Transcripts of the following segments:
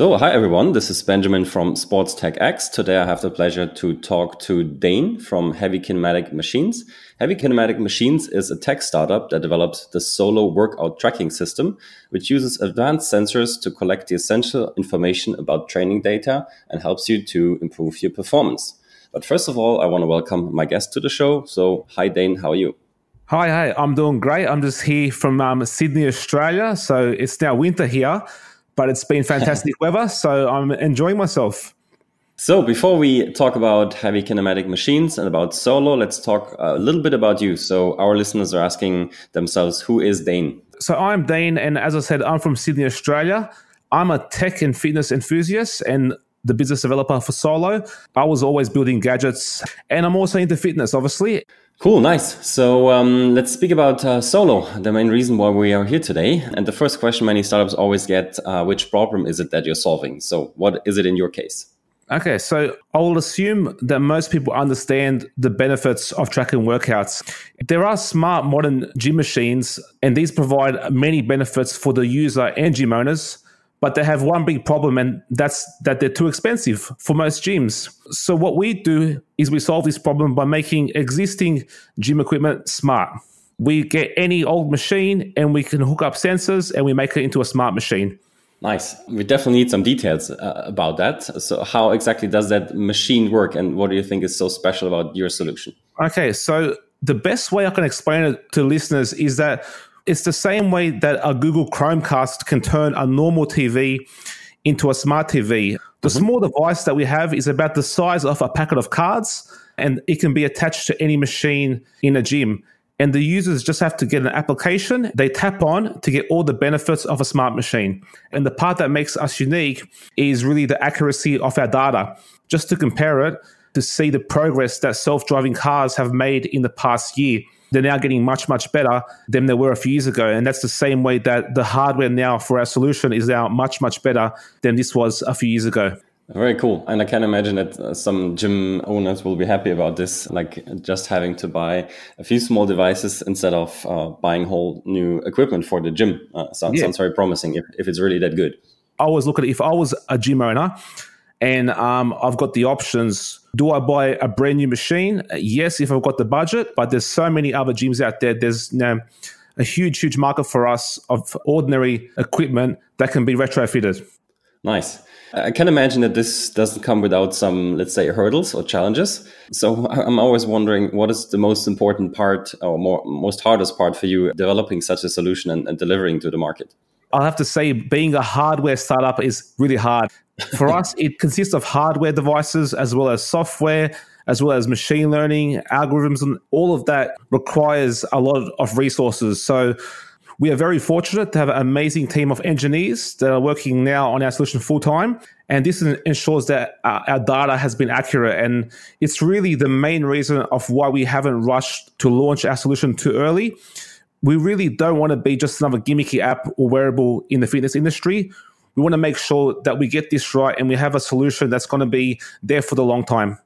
So, hi everyone, this is Benjamin from Sports Tech X. Today I have the pleasure to talk to Dane from Heavy Kinematic Machines. Heavy Kinematic Machines is a tech startup that develops the Solo workout tracking system, which uses advanced sensors to collect the essential information about training data and helps you to improve your performance. But first of all, I want to welcome my guest to the show. So, hi Dane, how are you? Hi, hey, I'm doing great. I'm just here from um, Sydney, Australia. So it's now winter here but it's been fantastic weather, so I'm enjoying myself. So, before we talk about heavy kinematic machines and about Solo, let's talk a little bit about you. So, our listeners are asking themselves, who is Dane? So, I'm Dane, and as I said, I'm from Sydney, Australia. I'm a tech and fitness enthusiast and the business developer for Solo. I was always building gadgets, and I'm also into fitness, obviously. Cool, nice. So um, let's speak about uh, Solo, the main reason why we are here today. And the first question many startups always get uh, which problem is it that you're solving? So, what is it in your case? Okay, so I will assume that most people understand the benefits of tracking workouts. There are smart modern gym machines, and these provide many benefits for the user and gym owners but they have one big problem and that's that they're too expensive for most gyms. So what we do is we solve this problem by making existing gym equipment smart. We get any old machine and we can hook up sensors and we make it into a smart machine. Nice. We definitely need some details uh, about that. So how exactly does that machine work and what do you think is so special about your solution? Okay so the best way i can explain it to listeners is that it's the same way that a Google Chromecast can turn a normal TV into a smart TV. The mm-hmm. small device that we have is about the size of a packet of cards, and it can be attached to any machine in a gym. And the users just have to get an application they tap on to get all the benefits of a smart machine. And the part that makes us unique is really the accuracy of our data. Just to compare it, to see the progress that self driving cars have made in the past year they're now getting much, much better than they were a few years ago. And that's the same way that the hardware now for our solution is now much, much better than this was a few years ago. Very cool. And I can imagine that uh, some gym owners will be happy about this, like just having to buy a few small devices instead of uh, buying whole new equipment for the gym. Uh, sounds, yeah. sounds very promising if, if it's really that good. I always look at it if I was a gym owner and um, I've got the options. Do I buy a brand new machine? Yes, if I've got the budget, but there's so many other gyms out there. There's you know, a huge, huge market for us of ordinary equipment that can be retrofitted. Nice. I can imagine that this doesn't come without some, let's say, hurdles or challenges. So I'm always wondering what is the most important part or more, most hardest part for you developing such a solution and, and delivering to the market? I'll have to say, being a hardware startup is really hard. For us, it consists of hardware devices as well as software, as well as machine learning, algorithms, and all of that requires a lot of resources. So we are very fortunate to have an amazing team of engineers that are working now on our solution full time. And this ensures that our data has been accurate. And it's really the main reason of why we haven't rushed to launch our solution too early. We really don't want to be just another gimmicky app or wearable in the fitness industry we want to make sure that we get this right and we have a solution that's going to be there for the long time.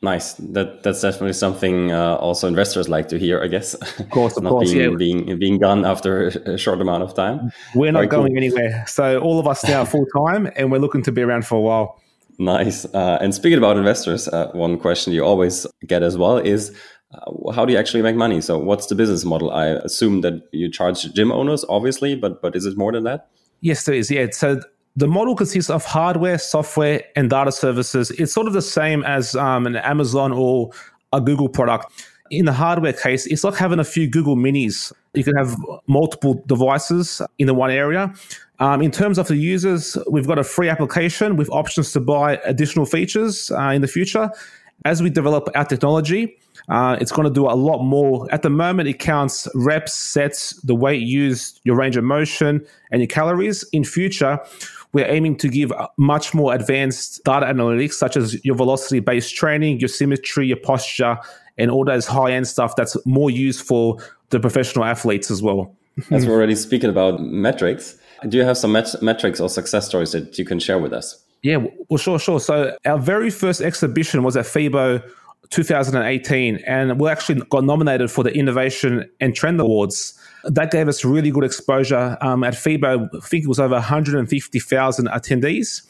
Nice. That that's definitely something uh, also investors like to hear, I guess. Of course, of not course, being, yeah. being being gone after a short amount of time. We're not Very going cool. anywhere. So all of us now full time, and we're looking to be around for a while. Nice. Uh, and speaking about investors, uh, one question you always get as well is. Uh, how do you actually make money? So, what's the business model? I assume that you charge gym owners, obviously, but but is it more than that? Yes, there is. Yeah. So the model consists of hardware, software, and data services. It's sort of the same as um, an Amazon or a Google product. In the hardware case, it's like having a few Google Minis. You can have multiple devices in the one area. Um, in terms of the users, we've got a free application with options to buy additional features uh, in the future. As we develop our technology, uh, it's going to do a lot more. At the moment, it counts reps, sets, the weight used, your range of motion, and your calories. In future, we're aiming to give much more advanced data analytics, such as your velocity based training, your symmetry, your posture, and all those high end stuff that's more used for the professional athletes as well. As we're already speaking about metrics, do you have some met- metrics or success stories that you can share with us? Yeah, well, sure, sure. So our very first exhibition was at FIBO 2018, and we actually got nominated for the Innovation and Trend Awards. That gave us really good exposure um, at FIBO. I think it was over 150,000 attendees.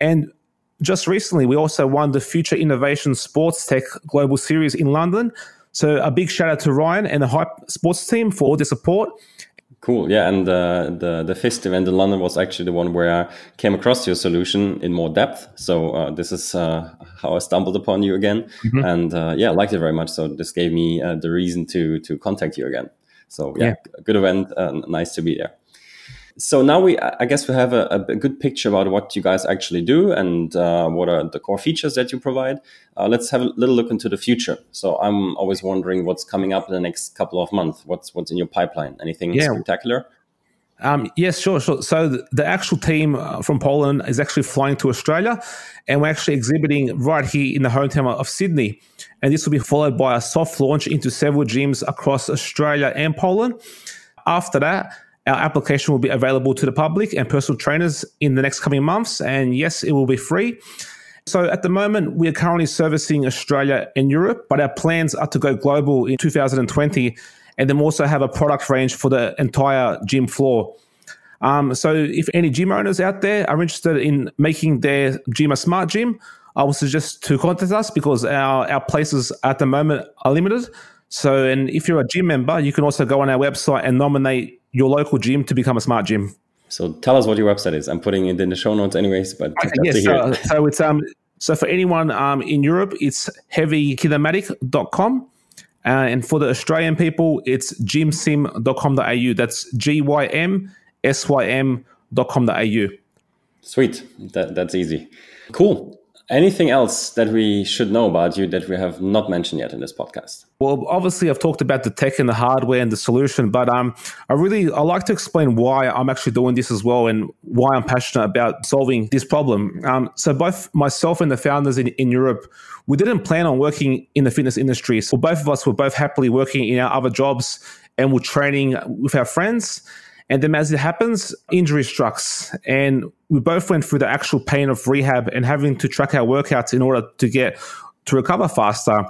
And just recently, we also won the Future Innovation Sports Tech Global Series in London. So a big shout out to Ryan and the Hype Sports team for all the support. Cool. Yeah, and uh, the the FIST event in London was actually the one where I came across your solution in more depth. So uh, this is uh, how I stumbled upon you again, mm-hmm. and uh, yeah, I liked it very much. So this gave me uh, the reason to to contact you again. So yeah, yeah. good event. nice to be there so now we i guess we have a, a, good picture about what you guys actually do and uh, what are the core features that you provide uh, let's have a little look into the future so i'm always wondering what's coming up in the next couple of months what's what's in your pipeline anything yeah. spectacular um, yes, sure, sure. So the, the actual team uh, from Poland is actually flying to Australia, and we're actually exhibiting right here in the hometown of Sydney. And this will be followed by a soft launch into several gyms across Australia and Poland. After that, our application will be available to the public and personal trainers in the next coming months. And yes, it will be free. So at the moment, we are currently servicing Australia and Europe, but our plans are to go global in 2020 and then also have a product range for the entire gym floor. Um, so if any gym owners out there are interested in making their gym a smart gym, I would suggest to contact us because our, our places at the moment are limited. So, and if you're a gym member, you can also go on our website and nominate your local gym to become a smart gym. So tell us what your website is. I'm putting it in the show notes anyways, but okay, yes, so, so, it's um so for anyone um in Europe, it's heavykinematic.com. Uh, and for the Australian people, it's gymsym.com.au. That's G Y M S Y M.com.au. Sweet. That, that's easy. Cool. Anything else that we should know about you that we have not mentioned yet in this podcast? Well, obviously, I've talked about the tech and the hardware and the solution, but um, I really I like to explain why I'm actually doing this as well and why I'm passionate about solving this problem. Um, so both myself and the founders in, in Europe, we didn't plan on working in the fitness industry. So both of us were both happily working in our other jobs and we're training with our friends. And then as it happens, injury strikes. And we both went through the actual pain of rehab and having to track our workouts in order to get to recover faster.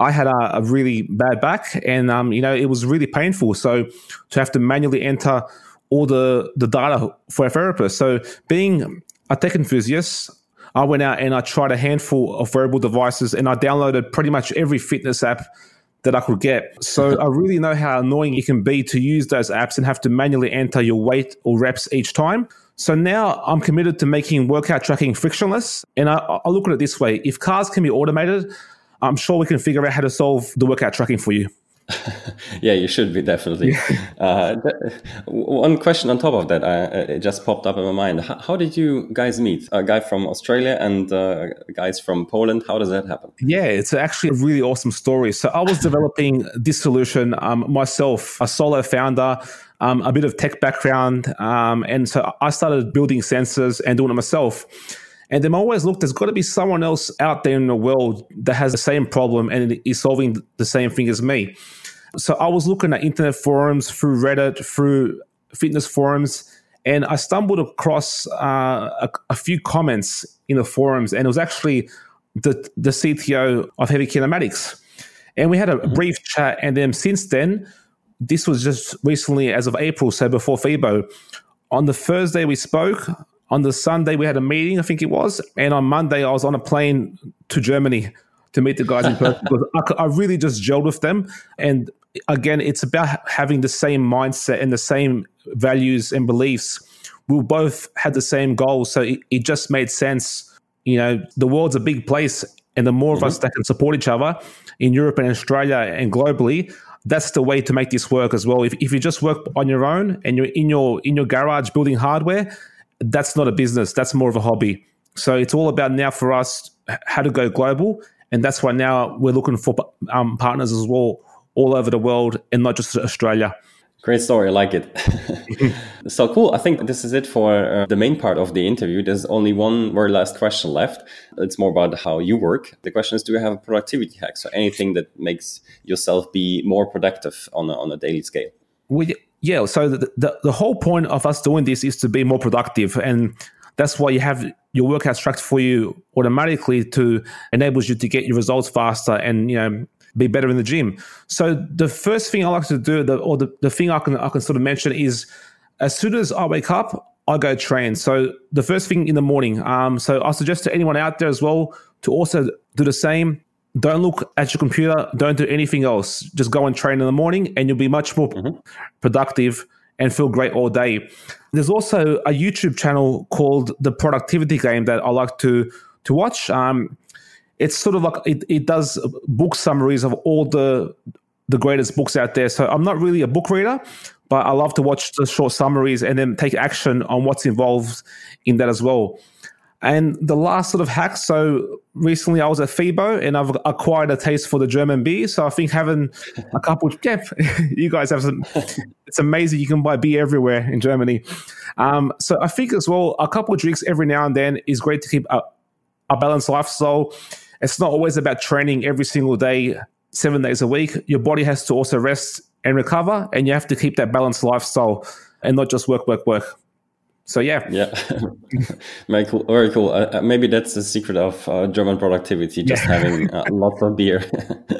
I had a, a really bad back and, um, you know, it was really painful. So to have to manually enter all the, the data for a therapist. So being a tech enthusiast, I went out and I tried a handful of wearable devices and I downloaded pretty much every fitness app that I could get. So I really know how annoying it can be to use those apps and have to manually enter your weight or reps each time. So now I'm committed to making workout tracking frictionless. And I, I look at it this way if cars can be automated, I'm sure we can figure out how to solve the workout tracking for you. yeah, you should be definitely. uh, one question on top of that, uh, it just popped up in my mind. How, how, did you guys meet? A guy from Australia and uh, guys from Poland. How does that happen? Yeah, it's actually a really awesome story. So I was developing this solution um, myself, a solo founder. Um, a bit of tech background, um, and so I started building sensors and doing it myself. And then I always look, there's got to be someone else out there in the world that has the same problem and is solving the same thing as me. So I was looking at internet forums through Reddit, through fitness forums, and I stumbled across uh, a, a, few comments in the forums, and it was actually the the CTO of Heavy Kinematics, and we had a mm-hmm. brief chat. And then since then, this was just recently, as of April, so before FIBO. On the Thursday we spoke. On the Sunday we had a meeting, I think it was, and on Monday I was on a plane to Germany to meet the guys in person because I, I, really just gelled with them. And again, it's about having the same mindset and the same values and beliefs. We both had the same goals, so it, it just made sense. You know, the world's a big place, and the more mm-hmm. of us that can support each other in Europe and Australia and globally, that's the way to make this work as well. If, if you just work on your own and you're in your in your garage building hardware, that's not a business. That's more of a hobby. So it's all about now for us how to go global, and that's why now we're looking for um, partners as well all over the world and not just Australia. Great story. I like it. so cool. I think this is it for uh, the main part of the interview. There's only one very last question left. It's more about how you work. The question is Do you have a productivity hack? So anything that makes yourself be more productive on a, on a daily scale? We, yeah. So the, the, the whole point of us doing this is to be more productive. And That's why you have your workouts tracked for you automatically to enables you to get your results faster and you know be better in the gym. So the first thing I like to do, the, or the, the thing I can I can sort of mention is as soon as I wake up, I go train. So the first thing in the morning. Um, so I suggest to anyone out there as well to also do the same. Don't look at your computer. Don't do anything else. Just go and train in the morning, and you'll be much more mm-hmm. productive and feel great all day. There's also a YouTube channel called The Productivity Game that I like to to watch. Um, it's sort of like it, it does book summaries of all the the greatest books out there. So I'm not really a book reader, but I love to watch the short summaries and then take action on what's involved in that as well. And the last sort of hack. So recently I was at FIBO and I've acquired a taste for the German beer. So I think having a couple, yeah, you guys have some, it's amazing. You can buy beer everywhere in Germany. Um, so I think as well, a couple of drinks every now and then is great to keep a, a balanced lifestyle. It's not always about training every single day, seven days a week. Your body has to also rest and recover, and you have to keep that balanced lifestyle and not just work, work, work. So yeah, yeah, very cool. Very cool. Uh, uh, maybe that's the secret of uh, German productivity: just yeah. having uh, lots of beer.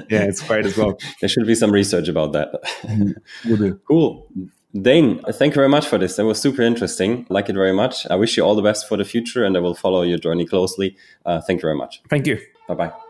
yeah, it's great as well. there should be some research about that. Mm-hmm. Cool. Dane, thank you very much for this. That was super interesting. Like it very much. I wish you all the best for the future, and I will follow your journey closely. Uh, thank you very much. Thank you. Bye bye.